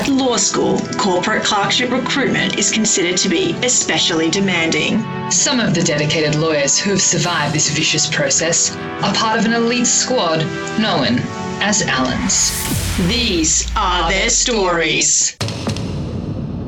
At law school, corporate clerkship recruitment is considered to be especially demanding. Some of the dedicated lawyers who have survived this vicious process are part of an elite squad known as Allens. These are their stories.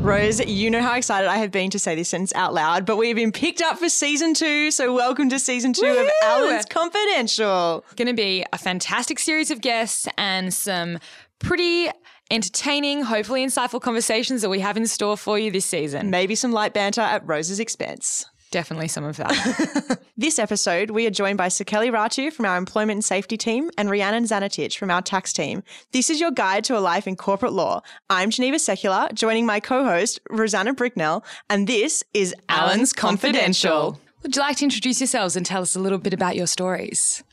Rose, you know how excited I have been to say this sentence out loud, but we have been picked up for season two. So, welcome to season 2 of Allen's Allens Confidential. Going to be a fantastic series of guests and some pretty entertaining, hopefully insightful conversations that we have in store for you this season. Maybe some light banter at Rose's expense. Definitely some of that. This episode, we are joined by Sakeli Ratu from our Employment and Safety team and Rhiannon Zanatich from our tax team. This is your guide to a life in corporate law. I'm Geneva Secular, joining my co-host, Rosanna Bricknell, and this is Allens Confidential. Would you like to introduce yourselves and tell us a little bit about your stories?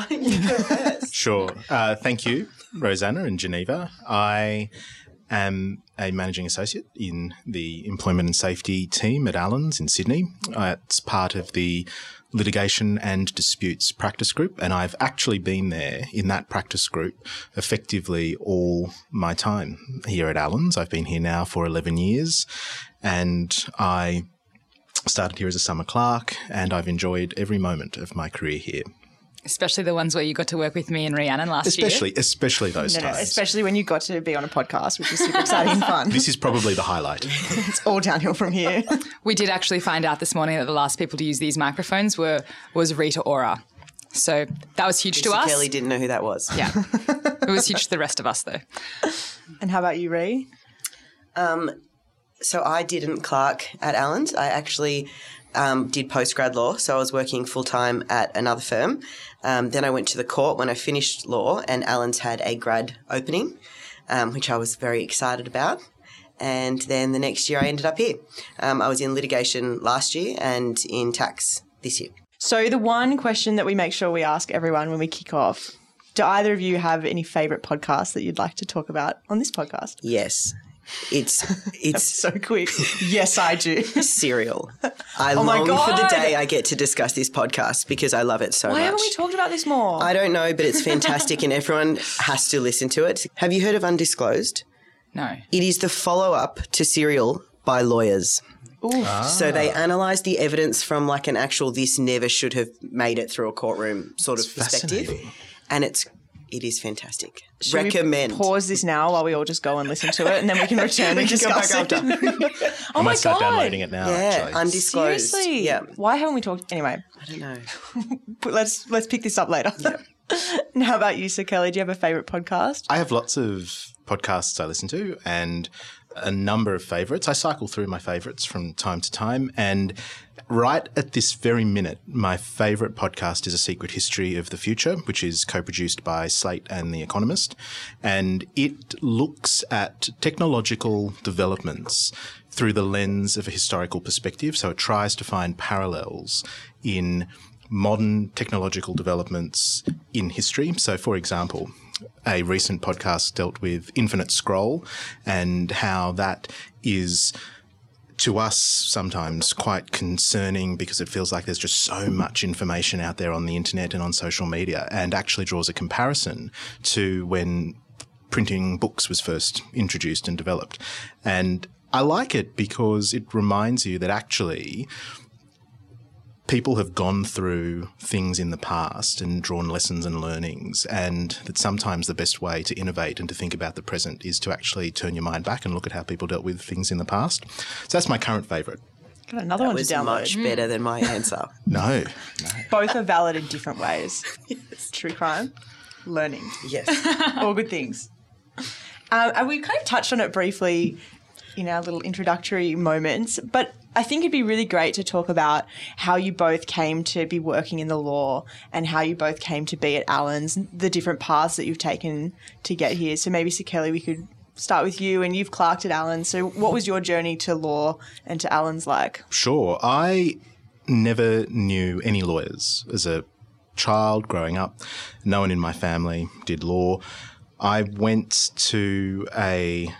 Go first? Sure. Uh, thank you, Rosanna and Geneva. I am a managing associate in the employment and safety team at Allens in Sydney. It's part of the litigation and disputes practice group, and I've actually been there in that practice group effectively all my time here at Allens. I've been here now for 11 years, and I started here as a summer clerk, and I've enjoyed every moment of my career here. Especially the ones where you got to work with me and Rhiannon last Especially, year. especially especially those No, no, times. especially when you got to be on a podcast, which was super exciting and fun. This is probably the highlight. It's all downhill from here. We did actually find out this morning that the last people to use these microphones were was Rita Ora. So that was huge to us. Kelly didn't know who that was. Yeah. it was huge to the rest of us though. and how about you, Ree? Um, So I didn't clerk at Allens. I actually um, did postgrad law. So I was working full time at another firm. Um, then I went to the court when I finished law, and Allens had a grad opening, um, which I was very excited about. And then the next year I ended up here. Um, I was in litigation last year and in tax this year. So, the one question that we make sure we ask everyone when we kick off do either of you have any favorite podcasts that you'd like to talk about on this podcast? Yes, it's it's So quick. yes, I do. serial. I Oh long for the day I get to discuss this podcast because I love it so Why much. haven't we talked about this more? I don't know, but it's fantastic and everyone has to listen to it. Have you heard of Undisclosed? No. It is the follow up to Serial by lawyers. So they analyse the evidence from like an actual this never should have made it through a courtroom sort of perspective. And it's it is fantastic. Should we Recommend. pause this now while we all just go and listen to it, and then we can return and can go discuss back it. after. oh I my might start god! downloading it now. Yeah, actually. undisclosed. Seriously? Yeah. Why haven't we talked? Anyway, I don't know. let's let's pick this up later. and how about you, Sakeli? Do you have a favorite podcast? I have lots of podcasts I listen to and a number of favorites. I cycle through my favorites from time to time. And right at this very minute, my favorite podcast is A Secret History of the Future, which is co produced by Slate and The Economist. And it looks at technological developments through the lens of a historical perspective. So it tries to find parallels in modern technological developments in history. So, for example, a recent podcast dealt with infinite scroll and how that is to us sometimes quite concerning because it feels like there's just so much information out there on the internet and on social media and actually draws a comparison to when printing books was first introduced and developed. And I like it because it reminds you that actually people have gone through things in the past and drawn lessons and learnings, and that sometimes the best way to innovate and to think about the present is to actually turn your mind back and look at how people dealt with things in the past. So that's my current favourite. Got another That one was to download. much better than my answer. No, Both are valid in different ways. True crime, learning, yes. all good things. Um, and we kind of touched on it briefly in our little introductory moments, but I think it'd be really great to talk about how you both came to be working in the law and how you both came to be at Allen's, the different paths that you've taken to get here. So maybe, Sakeli, we could start with you, and you've clerked at Allen's. So what was your journey to law and to Allen's like? Sure. I never knew any lawyers as a child growing up. No one in my family did law. I went to a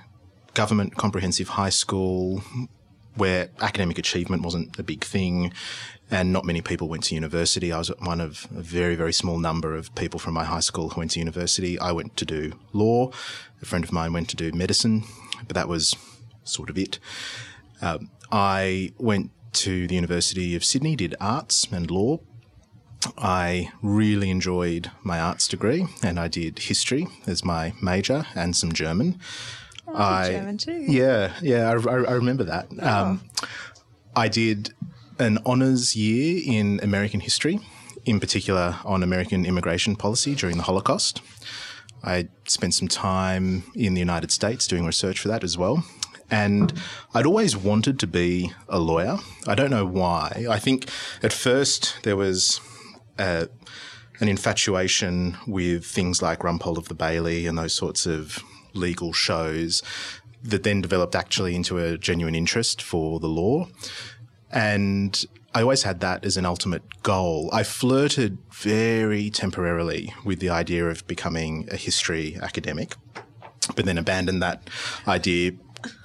government comprehensive high school where academic achievement wasn't a big thing and not many people went to university. I was one of a very, very small number of people from my high school who went to university. I went to do law. A friend of mine went to do medicine, but that was sort of it. Um, I went to the University of Sydney, did arts and law. I really enjoyed my arts degree and I did history as my major and some German. I, German too. Yeah, yeah, I, I, I remember that. Um, I did an honours year in American history, in particular on American immigration policy during the Holocaust. I spent some time in the United States doing research for that as well. And I'd always wanted to be a lawyer. I don't know why. I think at first there was uh, an infatuation with things like Rumpole of the Bailey and those sorts of legal shows that then developed actually into a genuine interest for the law. And I always had that as an ultimate goal. I flirted very temporarily with the idea of becoming a history academic, but then abandoned that idea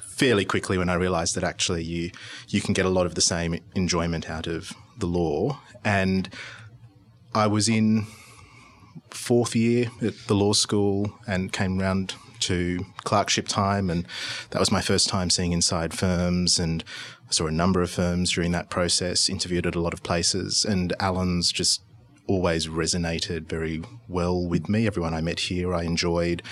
fairly quickly when I realized that actually you you can get a lot of the same enjoyment out of the law. And I was in fourth year at the law school and came round to clerkship time, and that was my first time seeing inside firms. And I saw a number of firms during that process, interviewed at a lot of places, and Allen's just always resonated very well with me. Everyone I met here, I enjoyed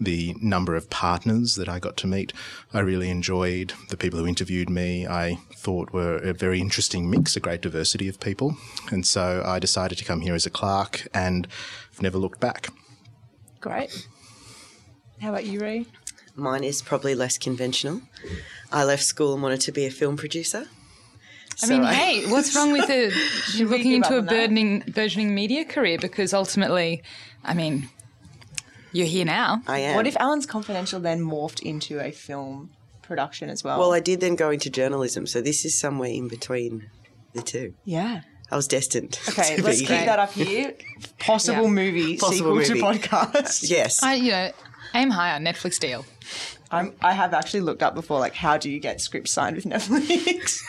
the number of partners that I got to meet. I really enjoyed the people who interviewed me. I thought were a very interesting mix, a great diversity of people. And so I decided to come here as a clerk and I've never looked back. Great. How about you, Ray? Mine is probably less conventional. I left school and wanted to be a film producer. I mean, So I- hey, what's wrong with it? we looking into a on that? burgeoning, burgeoning media career? Because ultimately, I mean, you're here now. I am. What if Allens Confidential then morphed into a film production as well? Well, I did then go into journalism, so this is somewhere in between the two. yeah. I was destined. Okay, to let's be keep that up here. Possible Yeah. movie Possible sequel movie. to podcast. Yes. I, you know, aim higher, Netflix deal. I'm, I have actually looked up before, like, how do you get scripts signed with Netflix?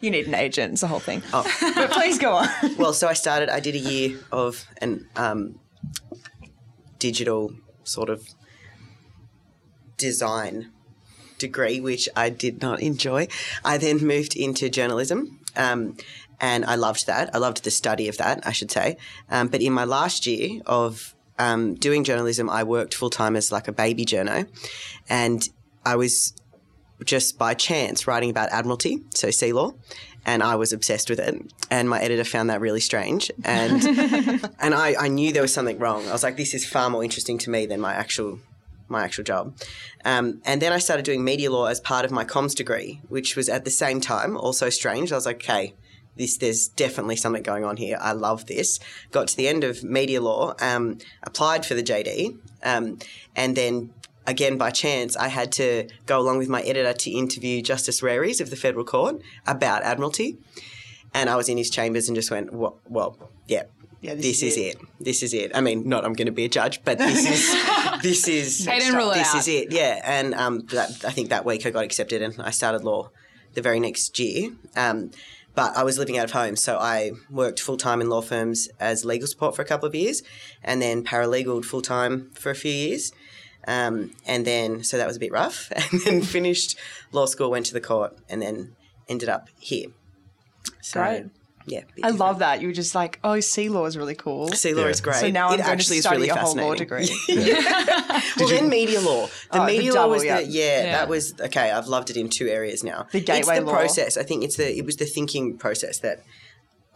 you need an agent. It's the whole thing. Oh. But please go on. well, so I started. I did a year of an um, digital sort of design degree, which I did not enjoy. I then moved into journalism. Um, and I loved that. I loved the study of that, I should say. Um, but in my last year of um, doing journalism, I worked full time as like a baby journo, and I was just by chance writing about Admiralty, so sea law, and I was obsessed with it. And my editor found that really strange, and and I, I knew there was something wrong. I was like, this is far more interesting to me than my actual my actual job. Um, and then I started doing media law as part of my comms degree, which was at the same time also strange. I was like, okay. This, there's definitely something going on here. I love this. Got to the end of media law, um, applied for the JD, um, and then again by chance, I had to go along with my editor to interview Justice Rares of the Federal Court about Admiralty. And I was in his chambers and just went, well, well yeah, Yeah, this, is, it. This is it. I mean, not I'm going to be a judge, but this is this is They didn't rule it this out. is it. Yeah, and um, that, I think that week I got accepted and I started law the very next year. Um, but I was living out of home, so I worked full time in law firms as legal support for a couple of years, and then paralegaled full time for a few years. Um, and then, so that was a bit rough. And then finished law school, went to the court, and then ended up here. So, Great. Yeah, I different. love that. You were just like, oh, sea law is really cool. Sea law Yeah. is great. So now I'm it going to actually is study really a whole law fascinating. degree. well, then media law. The Oh, the media law double, was yeah. the yeah, Yeah. That was okay. I've loved it in two areas now. The gateway it's the law. process. I think it's the it was the thinking process that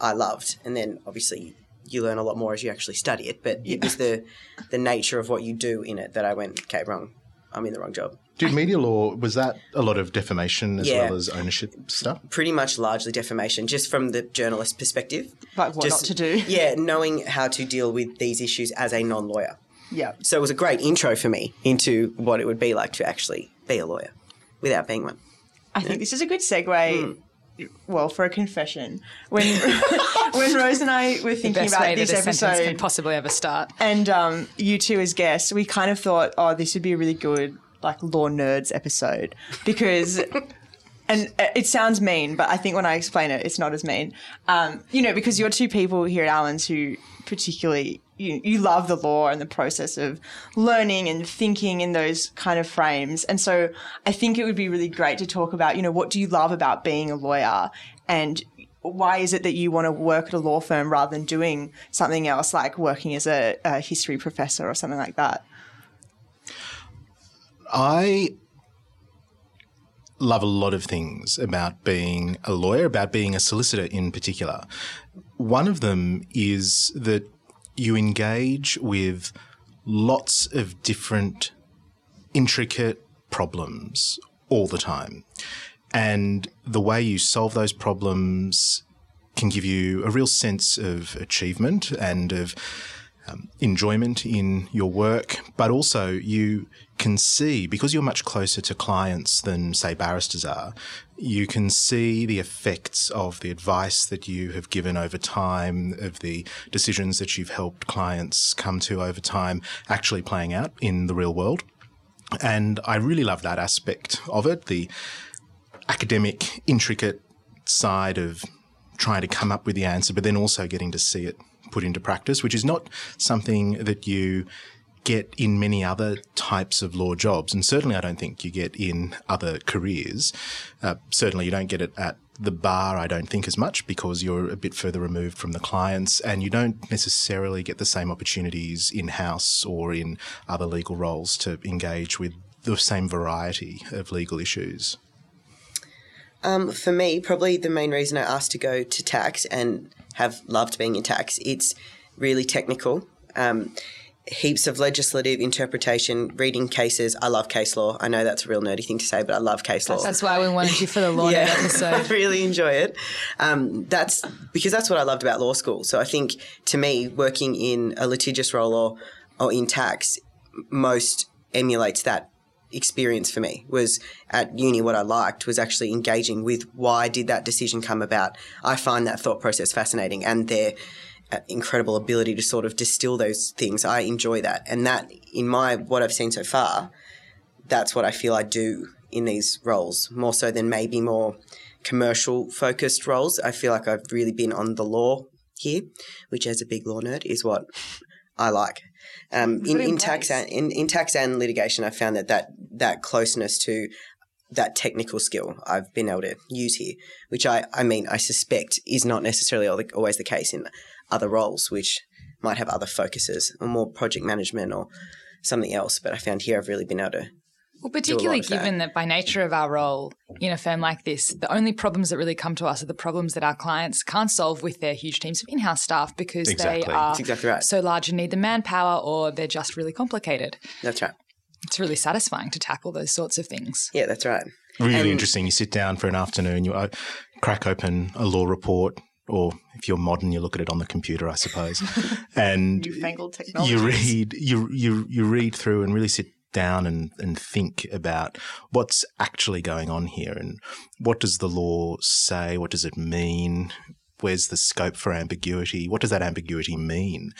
I loved, and then obviously you learn a lot more as you actually study it. But it was the the nature of what you do in it that I went okay wrong. I'm in the wrong job. Did media law, was that a lot of defamation as Yeah. well as ownership stuff? Pretty much largely defamation, just from the journalist perspective. Like what Just- not to do. Yeah, knowing how to deal with these issues as a non-lawyer. Yeah. So it was a great intro for me into what it would be like to actually be a lawyer without being one. I think this is a good segue. Well, for a confession, when when Rose and I were thinking Best about way that this a sentence can episode, possibly ever start. and um, you two as guests, we kind of thought, oh, this would be a really good like law nerds episode because and uh, it sounds mean, but I think when I explain it, it's not as mean. Um, you know, because you're two people here at Allens who particularly you, you love the law and the process of learning and thinking in those kind of frames. And so I think it would be really great to talk about, you know, what do you love about being a lawyer and why is it that you want to work at a law firm rather than doing something else like working as a, a history professor or something like that? I love a lot of things about being a lawyer, about being a solicitor in particular. One of them is that you engage with lots of different intricate problems all the time. And the way you solve those problems can give you a real sense of achievement and of um, enjoyment in your work, but also you can see, because you're much closer to clients than, say, barristers are, you can see the effects of the advice that you have given over time, of the decisions that you've helped clients come to over time, actually playing out in the real world. And I really love that aspect of it the academic, intricate side of trying to come up with the answer, but then also getting to see it put into practice, which is not something that you get in many other types of law jobs. And certainly, I don't think you get in other careers. Uh, certainly, you don't get it at the bar, I don't think, as much because you're a bit further removed from the clients and you don't necessarily get the same opportunities in house or in other legal roles to engage with the same variety of legal issues. Um, for me, probably the main reason I asked to go to tax and have loved being in tax, it's really technical. Um, heaps of legislative interpretation, reading cases. I love case law. I know that's a real nerdy thing to say, but I love case law. That's why we wanted you for the law yeah, episode. I really enjoy it. Um, that's because that's what I loved about law school. So I think to me, working in a litigious role or, or in tax most emulates that experience for me was at uni what i liked was actually engaging with why did that decision come about i find that thought process fascinating and their incredible ability to sort of distill those things. I enjoy that. And that in my what i've seen so far that's what i feel i do in these roles more so than maybe more commercial focused roles. I feel like i've really been on the law here which as a big law nerd is what i like. Um, in, in tax and in, in tax and litigation, I found that, that that closeness to that technical skill I've been able to use here, which I, I mean, I suspect is not necessarily always the case in other roles, which might have other focuses or more project management or something else. But I found here I've really been able to well, particularly given that. that. by nature of our role in a firm like this, the only problems that really come to us are the problems that our clients can't solve with their huge teams of in-house staff because exactly. they are exactly right. so large and need the manpower, or they're just really complicated. That's right. It's really satisfying to tackle those sorts of things. Yeah, that's right. Really and interesting. You sit down for an afternoon, you uh, crack open a law report, or if you're modern, you look at it on the computer, I suppose. and you read you you you read through and really sit down and, and think about what's actually going on here and what does the law say? What does it mean? Where's the scope for ambiguity? What does that ambiguity mean?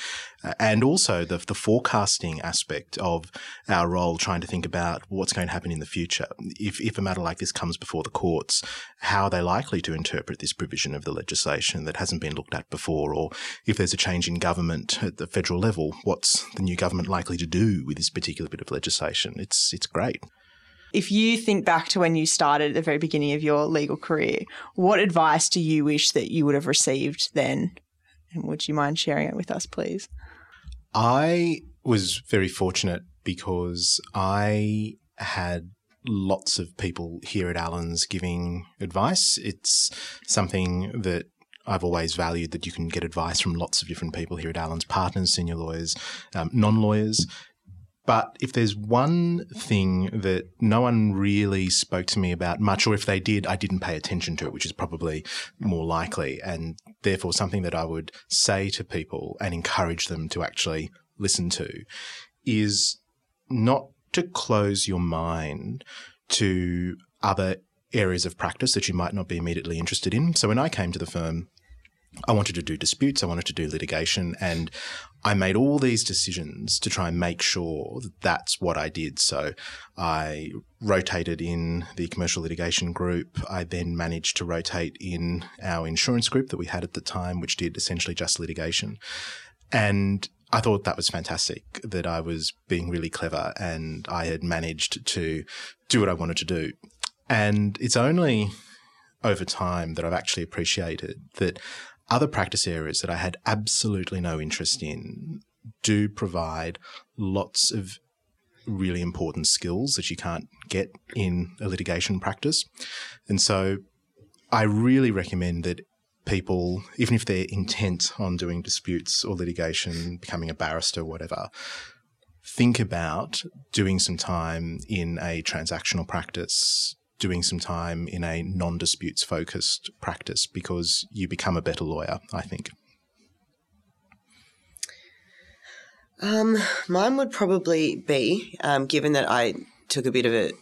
Uh, and also the, the forecasting aspect of our role, trying to think about what's going to happen in the future. If, if a matter like this comes before the courts, how are they likely to interpret this provision of the legislation that hasn't been looked at before? Or if there's a change in government at the federal level, what's the new government likely to do with this particular bit of legislation? It's, it's great. If you think back to when you started at the very beginning of your legal career, what advice do you wish that you would have received then? And would you mind sharing it with us, please? I was very fortunate because I had lots of people here at Allens giving advice. It's something that I've always valued that you can get advice from lots of different people here at Allens partners, senior lawyers, um, non lawyers. But if there's one thing that no one really spoke to me about much, or if they did, I didn't pay attention to it, which is probably more likely. And therefore, something that I would say to people and encourage them to actually listen to is not to close your mind to other areas of practice that you might not be immediately interested in. So when I came to the firm, I wanted to do disputes, I wanted to do litigation, and I made all these decisions to try and make sure that that's what I did. So I rotated in the commercial litigation group. I then managed to rotate in our insurance group that we had at the time, which did essentially just litigation. And I thought that was fantastic that I was being really clever and I had managed to do what I wanted to do. And it's only over time that I've actually appreciated that other practice areas that I had absolutely no interest in do provide lots of really important skills that you can't get in a litigation practice. And so I really recommend that people, even if they're intent on doing disputes or litigation, becoming a barrister, whatever, think about doing some time in a transactional practice doing some time in a non disputes focused practice because you become a better lawyer, I think? Um, mine would probably be, um, given that I took a bit of a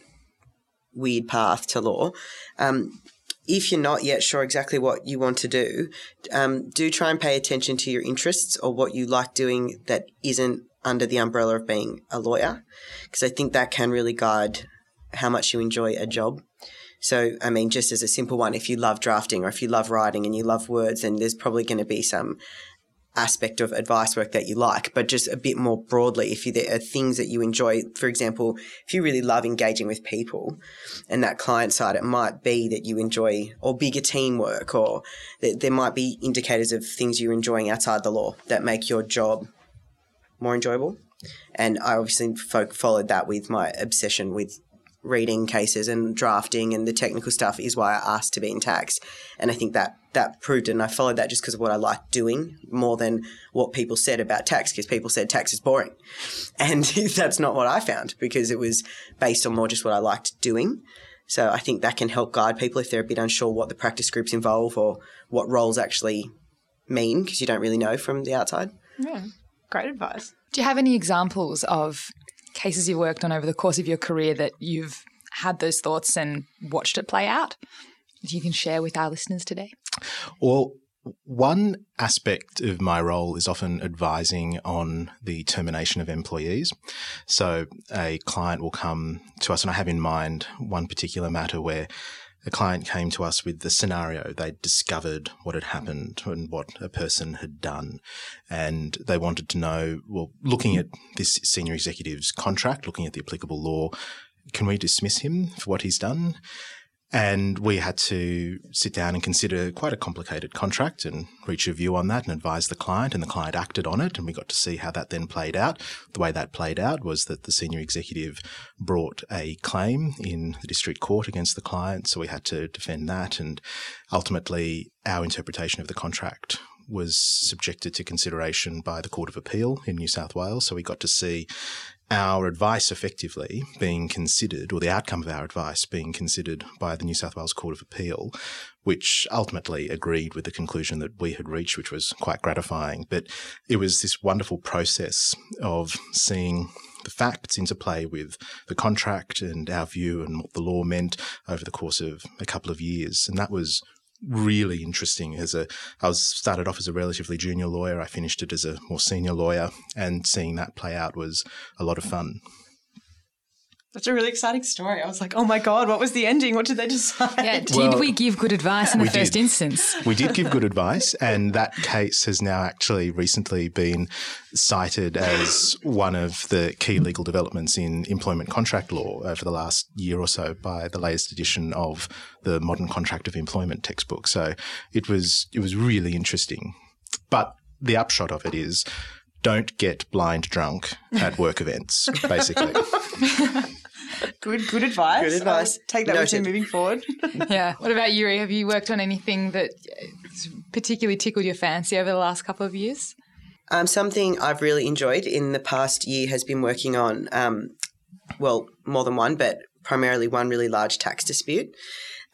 weird path to law, um, if you're not yet sure exactly what you want to do, um, do try and pay attention to your interests or what you like doing that isn't under the umbrella of being a lawyer, because I think that can really guide how much you enjoy a job. So, I mean, just as a simple one, if you love drafting or if you love writing and you love words, then there's probably going to be some aspect of advice work that you like, but just a bit more broadly, if you, there are things that you enjoy, for example, if you really love engaging with people and that client side, it might be that you enjoy or bigger teamwork or there might be indicators of things you're enjoying outside the law that make your job more enjoyable. And I obviously followed that with my obsession with reading cases and drafting and the technical stuff is why I asked to be in tax. And I think that that proved it. And I followed that just because of what I liked doing more than what people said about tax, because people said tax is boring. And that's not what I found because it was based on more just what I liked doing. So I think that can help guide people if they're a bit unsure what the practice groups involve or what roles actually mean because you don't really know from the outside. Yeah, great advice. Do you have any examples of cases you've worked on over the course of your career that you've had those thoughts and watched it play out that you can share with our listeners today? Well, one aspect of my role is often advising on the termination of employees. So a client will come to us, and I have in mind one particular matter where a client came to us with the scenario. They discovered what had happened and what a person had done. And they wanted to know, well, looking at this senior executive's contract, looking at the applicable law, can we dismiss him for what he's done? And we had to sit down and consider quite a complicated contract and reach a view on that and advise the client. And the client acted on it. And we got to see how that then played out. The way that played out was that the senior executive brought a claim in the district court against the client. So we had to defend that. And ultimately, our interpretation of the contract was subjected to consideration by the Court of Appeal in New South Wales. So we got to see our advice effectively being considered, or the outcome of our advice being considered by the New South Wales Court of Appeal, which ultimately agreed with the conclusion that we had reached, which was quite gratifying. But it was this wonderful process of seeing the facts interplay with the contract and our view and what the law meant over the course of a couple of years. And that was really interesting as a I was started off as a relatively junior lawyer. I finished it as a more senior lawyer and seeing that play out was a lot of fun that's a really exciting story. I was like, oh my God, what was the ending? What did they decide? Yeah, did well, we give good advice in the first did. instance? We did give good advice, and that case has now actually recently been cited as one of the key legal developments in employment contract law over the last year or so by the latest edition of the Modern Contract of Employment textbook. So it was it was really interesting. But the upshot of it is don't get blind drunk at work events, basically. good, good advice. Good advice. I'll take that Noted. with you moving forward. yeah. What about you? Have you worked on anything that particularly tickled your fancy over the last couple of years? Um, something I've really enjoyed in the past year has been working on, um, well, more than one, but primarily one really large tax dispute.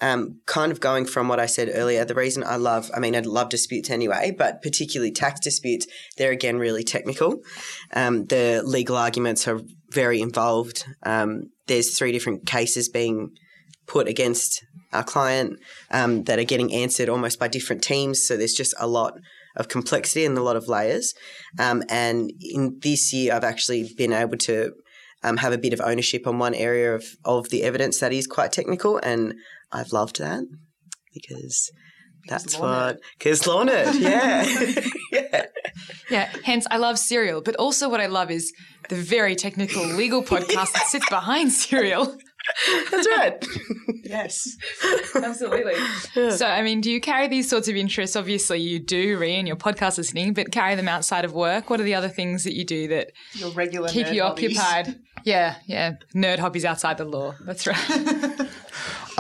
Um, kind of going from what I said earlier, the reason I love, I mean, I love disputes anyway, but particularly tax disputes, they're again really technical. Um, the legal arguments are very involved. Um, there's three different cases being put against our client um, that are getting answered almost by different teams. So there's just a lot of complexity and a lot of layers. Um, and in this year, I've actually been able to um, have a bit of ownership on one area of, of the evidence that is quite technical. And I've loved that because that's what, because Lorna, yeah. yeah. Yeah, hence I love Serial, but also what I love is the very technical legal podcast that sits behind Serial. That's right. Yes. Absolutely. So, I mean, do you carry these sorts of interests? Obviously, you do, Ree, in your podcast listening, but carry them outside of work. What are the other things that you do that Your regular keep nerd you hobbies. occupied? Yeah, yeah. Nerd hobbies outside the law. That's right.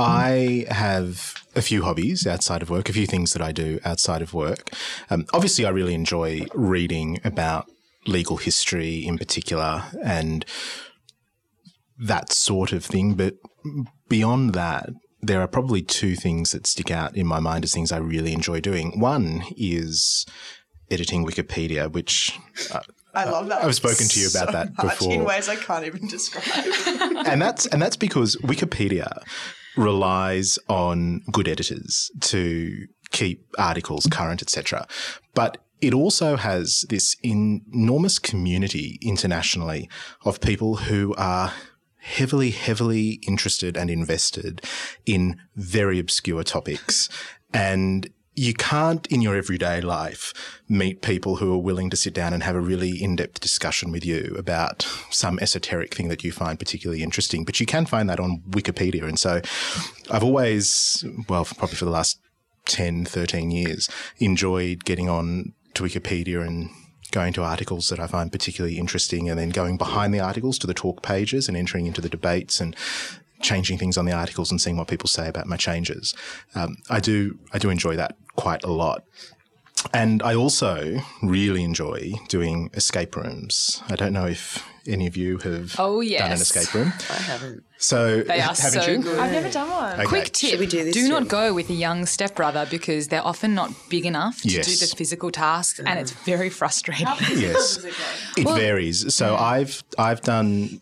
I have a few hobbies outside of work, a few things that I do outside of work. Um, obviously, I really enjoy reading about legal history in particular and that sort of thing. But beyond that, there are probably two things that stick out in my mind as things I really enjoy doing. One is editing Wikipedia, which uh, I love that. I've spoken to you about that much in ways I can't even describe. and that's and that's because Wikipedia relies on good editors to keep articles current, etc. But it also has this enormous community internationally of people who are heavily, heavily interested and invested in very obscure topics. And you can't in your everyday life meet people who are willing to sit down and have a really in-depth discussion with you about some esoteric thing that you find particularly interesting. But you can find that on Wikipedia. And so I've always, well, probably for the last 10, 13 years, enjoyed getting on to Wikipedia and going to articles that I find particularly interesting and then going behind the articles to the talk pages and entering into the debates and changing things on the articles and seeing what people say about my changes. Um, I do I do enjoy that quite a lot. And I also really enjoy doing escape rooms. I don't know if any of you have Oh, done an escape room. I haven't. So They are haven't so you? good. I've never done one. Okay. Quick tip: we do this not go with a young stepbrother because they're often not big enough to Yes. do the physical tasks, and it's very frustrating. Yes. It varies. So I've I've done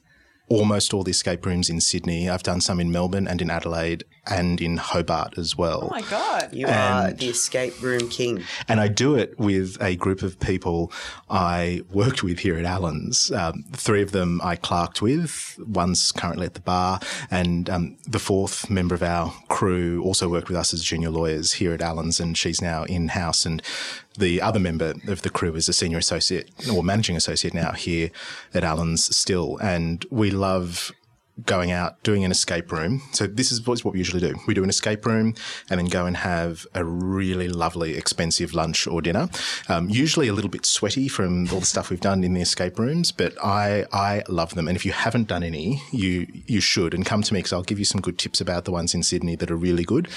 almost all the escape rooms in Sydney. I've done some in Melbourne and in Adelaide and in Hobart as well. Oh my god. You are the escape room king. And I do it with a group of people I worked with here at Allen's. Um, three of them I clerked with. One's currently at the bar, and um, the fourth member of our crew also worked with us as junior lawyers here at Allen's, and she's now in house. And the other member of the crew is a senior associate or managing associate now here at Allen's still. And we love going out, doing an escape room. So this is what we usually do. We do an escape room and then go and have a really lovely, expensive lunch or dinner. Um, usually a little bit sweaty from all the stuff we've done in the escape rooms, but I I love them. And if you haven't done any, you you should and come to me because I'll give you some good tips about the ones in Sydney that are really good.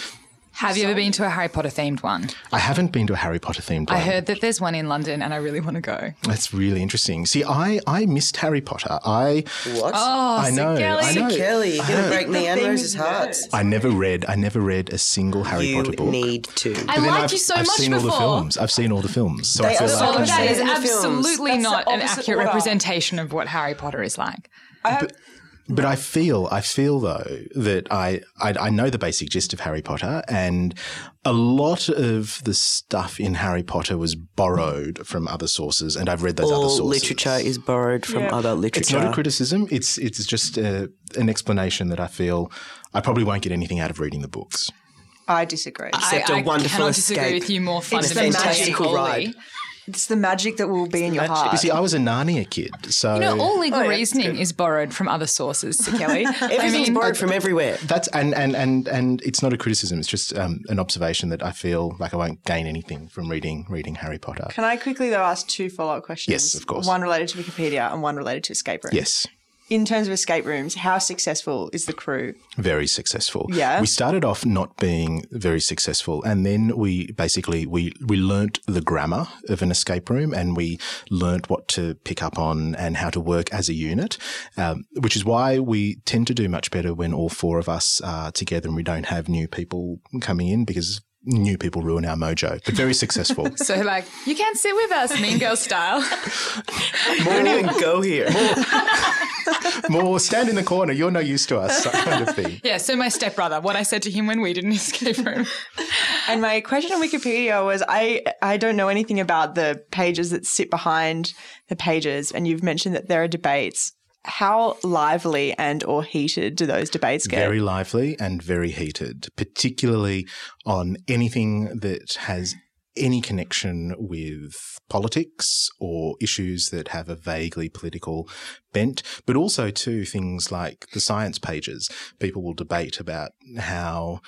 Have you ever been to a Harry Potter themed one? I haven't been to a Harry Potter themed one. I heard that there's one in London, and I really want to go. That's really interesting. See, I I missed Harry Potter. I What? Oh, I know. Kelly. I know. Kelly, you're going to break me and Rose's with hearts. I never read. I never read a single Harry You Potter book. need to. I But then liked I've, you so I've much seen before. all the films. I've seen all the films, so They I feel are like so I'm good. That is in the films. absolutely That's not an accurate order. representation of what Harry Potter is like. I have, But I feel, I feel though that I, I, I know the basic gist of Harry Potter, and a lot of the stuff in Harry Potter was borrowed from other sources, and I've read those other All sources. literature is borrowed from Yeah. other literature. It's not a criticism. It's it's just a, an explanation that I feel I probably won't get anything out of reading the books. I disagree. Except I, a I wonderful cannot disagree escape. with you more the fundamentally. fantastical Ollie. ride. It's the magic that will be in your magic. heart. You see, I was a Narnia kid, so You know, all legal Oh, yeah, reasoning is borrowed from other sources, Sir Kelly. I Everything's mean, borrowed from everywhere. That's and and and and it's not a criticism. It's just um, an observation that I feel like I won't gain anything from reading reading Harry Potter. Can I quickly though ask two follow up questions? Yes, of course. One related to Wikipedia and one related to escape rooms. Yes, In terms of escape rooms, how successful is the crew? very successful. Yeah. we started off not being very successful, and then we basically we we learnt the grammar of an escape room, and we learnt what to pick up on and how to work as a unit, um, which is why we tend to do much better when all four of us are together and we don't have new people coming in because new people ruin our mojo, but very successful. So, like, you can't sit with us, mean girl style. Don't even go here. More stand in the corner, you're no use to us, that kind of thing. yeah, so my stepbrother, what I said to him when we did an escape room. And my question on Wikipedia was I, I don't know anything about the pages that sit behind the pages, and you've mentioned that there are debates. How lively and or heated do those debates get? Very lively and very heated, particularly on anything that has any connection with politics or issues that have a vaguely political bent, but also too things like the science pages. People will debate about how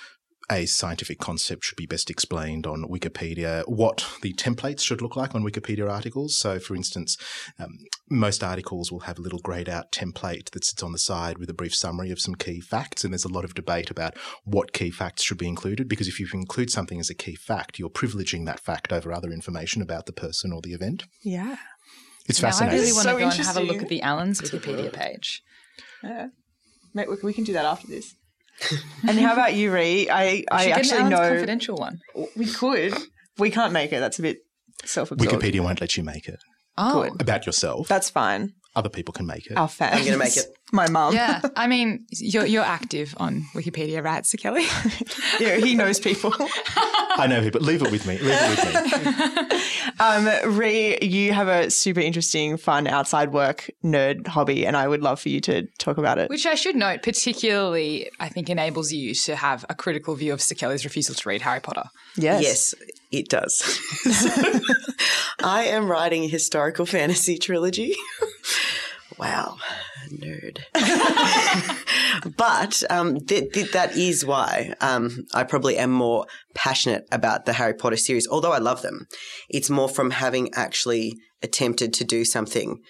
a scientific concept should be best explained on Wikipedia, what the templates should look like on Wikipedia articles. So, for instance, um, most articles will have a little grayed out template that sits on the side with a brief summary of some key facts. And there's a lot of debate about what key facts should be included, because if you include something as a key fact, you're privileging that fact over other information about the person or the event. Yeah. It's Now I fascinating. really want So to go and have a look at the Allen's Wikipedia page. Yeah. Mate, we, we can do that after this. And how about you, Ree? I, I Should get an actually know confidential one. we could. We can't make it. That's a bit self-absorbed. Wikipedia won't let you make it Oh, Good. about yourself. That's fine. Other people can make it. Our fans. I'm gonna make it. My mum. yeah. I mean, you're you're active on Wikipedia, right, Sakeli? Yeah, he knows people. I know people. Leave it with me. Leave it with me. Um, Ree, you have a super interesting, fun outside work nerd hobby, and I would love for you to talk about it. Which I should note, particularly, I think enables you to have a critical view of Sakeli's refusal to read Harry Potter. Yes. Yes, it does. I am writing a historical fantasy trilogy. wow, nerd. but um, th- th- that is why um, I probably am more passionate about the Harry Potter series, although I love them. It's more from having actually attempted to do something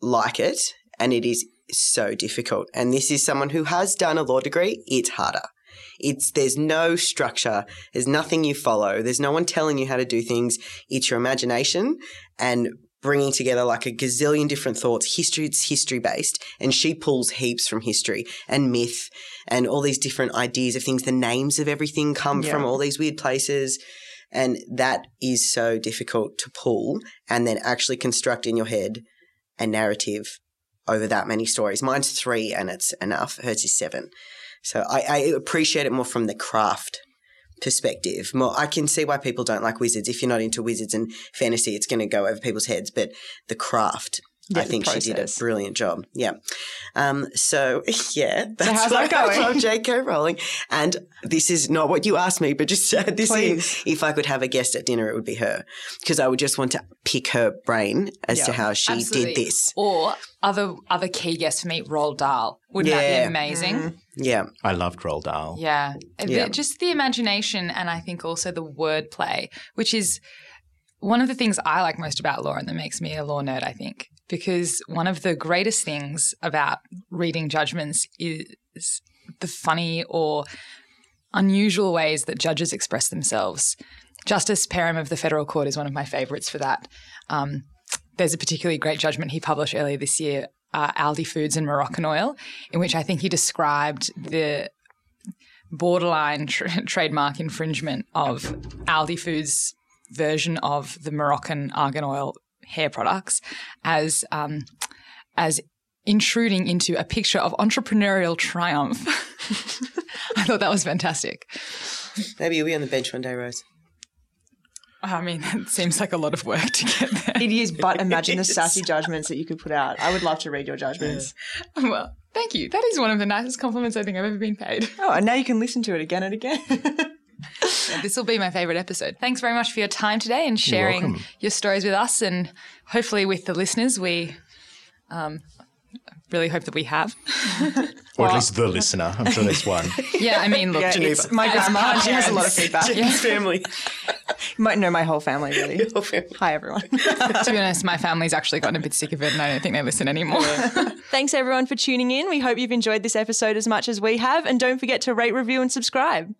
like it, and it is so difficult. And this is someone who has done a law degree, it's harder. It's there's no structure, there's nothing you follow, there's no one telling you how to do things. It's your imagination and bringing together like a gazillion different thoughts. History, it's history based, and she pulls heaps from history and myth and all these different ideas of things. The names of everything come Yeah. from all these weird places. And that is so difficult to pull and then actually construct in your head a narrative over that many stories. Mine's three and it's enough. Hers is seven. So I, I appreciate it more from the craft perspective. More, I can see why people don't like wizards. If you're not into wizards and fantasy, it's going to go over people's heads. But the craft, Yeah, I think she did a brilliant job. Yeah. Um, so yeah, that's how's that going? I love J.K. Rowling. And this is not what you asked me, but just add this Please. in. If I could have a guest at dinner, it would be her because I would just want to pick her brain as to how she Absolutely. did this. Or other other key guests for me, Roald Dahl. Wouldn't that be amazing? Mm. Yeah. I loved Roald Dahl. Yeah. Yeah. just the imagination and I think also the wordplay, which is one of the things I like most about law and that makes me a law nerd, I think. Because one of the greatest things about reading judgments is the funny or unusual ways that judges express themselves. Justice Perram of the Federal Court is one of my favorites for that. Um, there's a particularly great judgment he published earlier this year, uh, Aldi Foods and Moroccanoil, in which I think he described the borderline tr- trademark infringement of Aldi Foods' version of the Moroccan argan oil hair products as um, as intruding into a picture of entrepreneurial triumph. I thought that was fantastic. Maybe you'll be on the bench one day, Rose. I mean, it seems like a lot of work to get there. It is, but imagine the sassy judgments that you could put out. I would love to read your judgments. Well, thank you. That is one of the nicest compliments I think I've ever been paid. Oh, and now you can listen to it again and again. This will be my favorite episode. Thanks very much for your time today and sharing your stories with us, and hopefully with the listeners. We um, really hope that we have. Or at least the listener. I'm sure there's one. Yeah, I mean, look, yeah, it's my grandma. and She has a lot of feedback. His family. You might know my whole family, really. Hi, everyone. to be honest, my family's actually gotten a bit sick of it, and I don't think they listen anymore. Thanks, everyone, for tuning in. We hope you've enjoyed this episode as much as we have. And don't forget to rate, review, and subscribe.